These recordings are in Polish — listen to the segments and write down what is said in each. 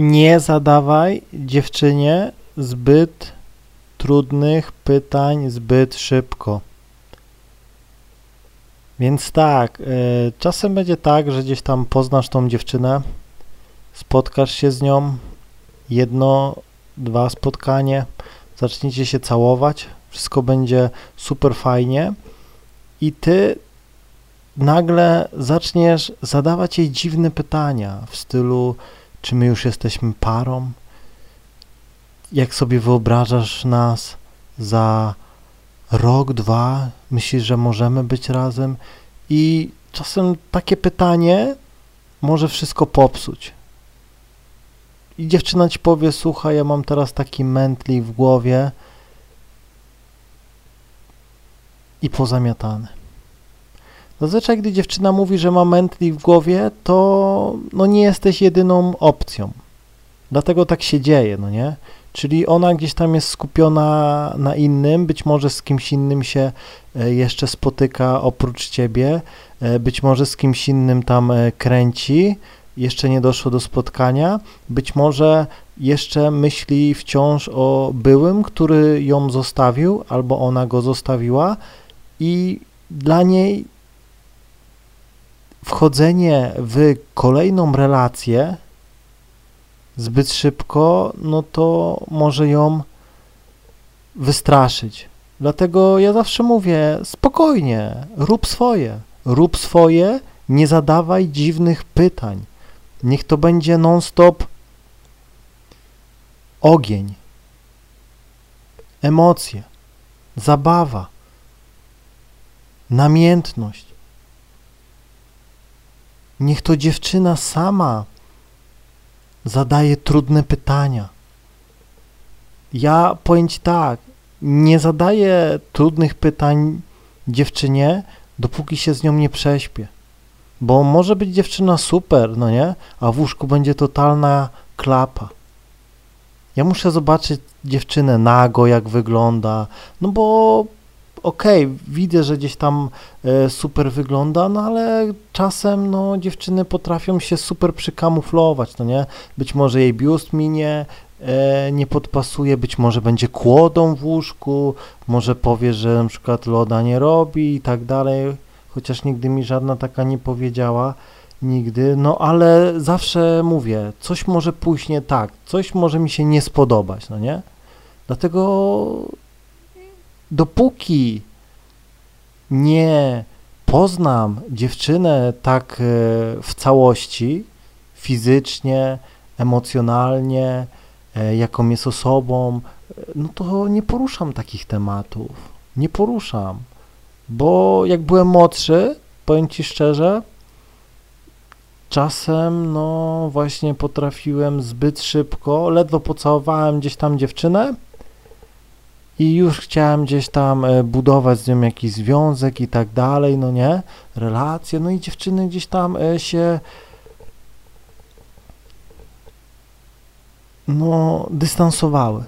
nie zadawaj dziewczynie zbyt trudnych pytań zbyt szybko. Więc tak, y, czasem będzie tak, że gdzieś tam poznasz tą dziewczynę, spotkasz się z nią, jedno, dwa spotkanie, zaczniecie się całować, wszystko będzie super fajnie i ty nagle zaczniesz zadawać jej dziwne pytania w stylu, czy my już jesteśmy parą? Jak sobie wyobrażasz nas za rok, dwa? Myślisz, że możemy być razem? I czasem takie pytanie może wszystko popsuć. I dziewczyna ci powie, słuchaj, ja mam teraz taki mętlik w głowie i pozamiatany. Zazwyczaj, gdy dziewczyna mówi, że ma mętlik w głowie, to no nie jesteś jedyną opcją. Dlatego tak się dzieje, no nie? Czyli ona gdzieś tam jest skupiona na innym, być może z kimś innym się e, jeszcze spotyka oprócz ciebie, e, być może z kimś innym tam e, kręci, jeszcze nie doszło do spotkania, być może jeszcze myśli wciąż o byłym, który ją zostawił, albo ona go zostawiła i dla niej wchodzenie w kolejną relację zbyt szybko, no to może ją wystraszyć. Dlatego ja zawsze mówię, spokojnie, rób swoje, rób swoje, nie zadawaj dziwnych pytań. Niech to będzie non-stop ogień, emocje, zabawa, namiętność. Niech to dziewczyna sama zadaje trudne pytania. Ja powiem Ci tak, nie zadaję trudnych pytań dziewczynie, dopóki się z nią nie prześpię. Bo może być dziewczyna super, no nie? A w łóżku będzie totalna klapa. Ja muszę zobaczyć dziewczynę nago, jak wygląda, no bo okej, okay, widzę, że gdzieś tam e, super wygląda, no ale czasem no, dziewczyny potrafią się super przykamuflować, no nie? Być może jej biust mi nie, e, nie podpasuje, być może będzie kłodą w łóżku, może powie, że na przykład loda nie robi i tak dalej, chociaż nigdy mi żadna taka nie powiedziała, nigdy, no ale zawsze mówię, coś może pójść nie tak, coś może mi się nie spodobać, no nie? Dlatego dopóki nie poznam dziewczynę tak e, w całości, fizycznie, emocjonalnie, e, jaką jest osobą, e, no to nie poruszam takich tematów. Nie poruszam, bo jak byłem młodszy, powiem Ci szczerze, czasem no właśnie potrafiłem zbyt szybko, ledwo pocałowałem gdzieś tam dziewczynę, i już chciałem gdzieś tam e, budować z nią jakiś związek i tak dalej, no nie, relacje, no i dziewczyny gdzieś tam e, się no dystansowały.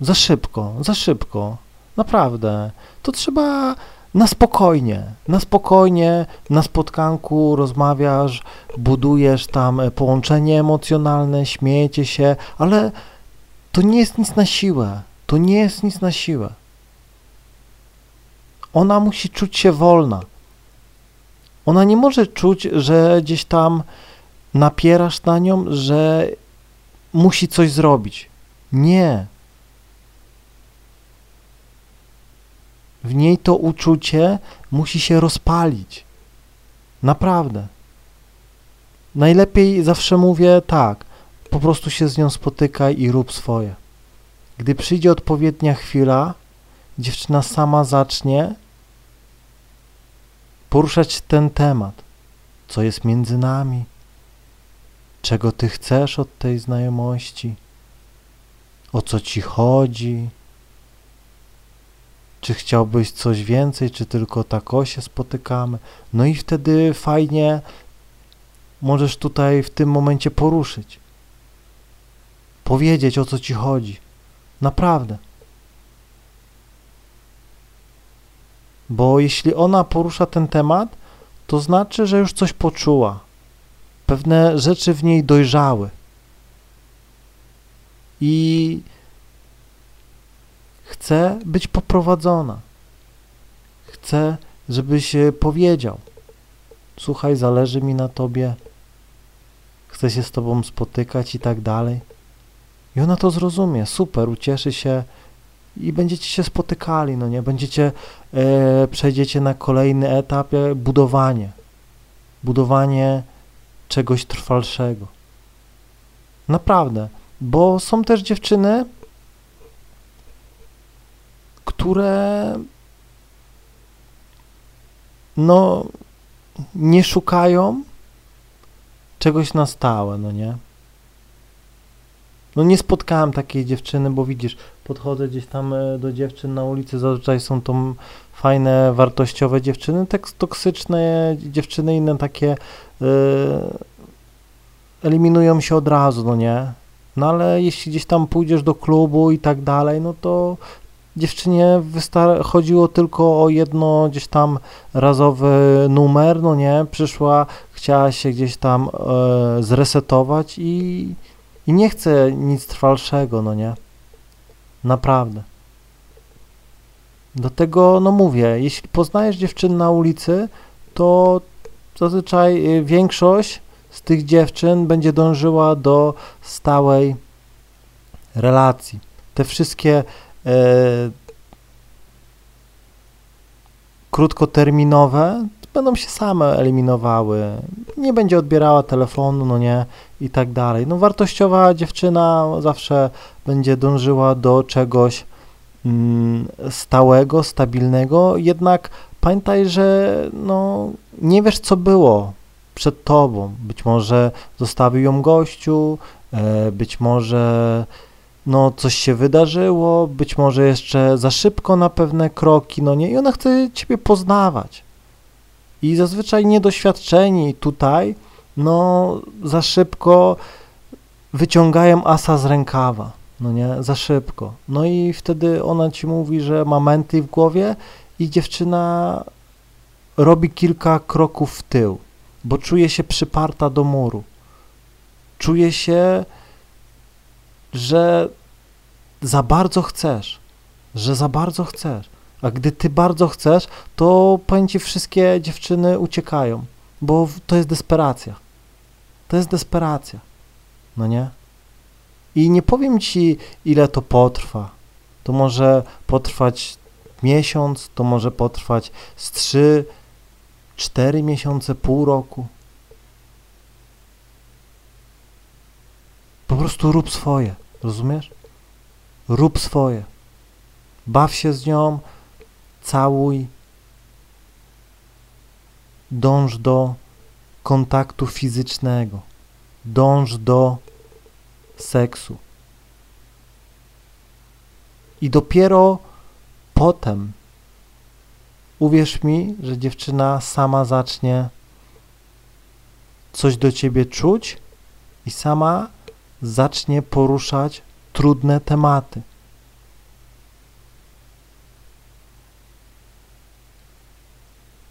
Za szybko, za szybko. Naprawdę. To trzeba na spokojnie, na spokojnie, na spotkanku rozmawiasz, budujesz tam e, połączenie emocjonalne, śmiejecie się, ale to nie jest nic na siłę. To nie jest nic na siłę. Ona musi czuć się wolna. Ona nie może czuć, że gdzieś tam napierasz na nią, że musi coś zrobić. Nie. W niej to uczucie musi się rozpalić. Naprawdę. Najlepiej zawsze mówię tak, po prostu się z nią spotykaj i rób swoje. Gdy przyjdzie odpowiednia chwila, dziewczyna sama zacznie poruszać ten temat. Co jest między nami? Czego ty chcesz od tej znajomości? O co ci chodzi? Czy chciałbyś coś więcej, czy tylko tak o się spotykamy? No i wtedy fajnie możesz tutaj w tym momencie poruszyć. Powiedzieć o co ci chodzi. Naprawdę. Bo jeśli ona porusza ten temat, to znaczy, że już coś poczuła. Pewne rzeczy w niej dojrzały. i chce być poprowadzona. Chce, żebyś powiedział: Słuchaj, zależy mi na tobie, chcę się z tobą spotykać i tak dalej. I ona to zrozumie, super, ucieszy się i będziecie się spotykali, no nie? Będziecie, e, przejdziecie na kolejny etap, e, budowanie. Budowanie czegoś trwalszego. Naprawdę, bo są też dziewczyny, które no nie szukają czegoś na stałe, no nie? No nie spotkałem takiej dziewczyny, bo widzisz, podchodzę gdzieś tam e, do dziewczyn na ulicy, zazwyczaj są to fajne, wartościowe dziewczyny, tak toksyczne dziewczyny, inne takie yy, eliminują się od razu, no nie? No ale jeśli gdzieś tam pójdziesz do klubu i tak dalej, no to dziewczynie chodziło tylko o jedno gdzieś tam razowy numer, no nie, przyszła, chciała się gdzieś tam e, zresetować i, i nie chce nic trwalszego, no nie, naprawdę. Dlatego, no mówię, jeśli poznajesz dziewczyn na ulicy, to zazwyczaj y, większość z tych dziewczyn będzie dążyła do stałej relacji. Te wszystkie e, krótkoterminowe będą się same eliminowały. Nie będzie odbierała telefonu, no nie, i tak dalej. No wartościowa dziewczyna zawsze będzie dążyła do czegoś mm, stałego, stabilnego, jednak pamiętaj, że no, nie wiesz, co było przed tobą. Być może zostawił ją gościu, e, być może no coś się wydarzyło, być może jeszcze za szybko na pewne kroki, no nie, i ona chce ciebie poznawać. I zazwyczaj niedoświadczeni tutaj, no za szybko wyciągają asa z rękawa, no nie, za szybko. No i wtedy ona ci mówi, że ma męty w głowie i dziewczyna robi kilka kroków w tył, bo czuje się przyparta do muru. Czuje się, że za bardzo chcesz, że za bardzo chcesz. A gdy ty bardzo chcesz, to powiem ci, wszystkie dziewczyny uciekają, bo to jest desperacja. To jest desperacja. No nie? I nie powiem ci, ile to potrwa. To może potrwać miesiąc, to może potrwać z trzy, cztery miesiące, pół roku. Po prostu rób swoje, rozumiesz? Rób swoje. Baw się z nią, całuj. Dąż do kontaktu fizycznego. Dąż do seksu. I dopiero potem, uwierz mi, że dziewczyna sama zacznie coś do ciebie czuć i sama zacznie poruszać trudne tematy.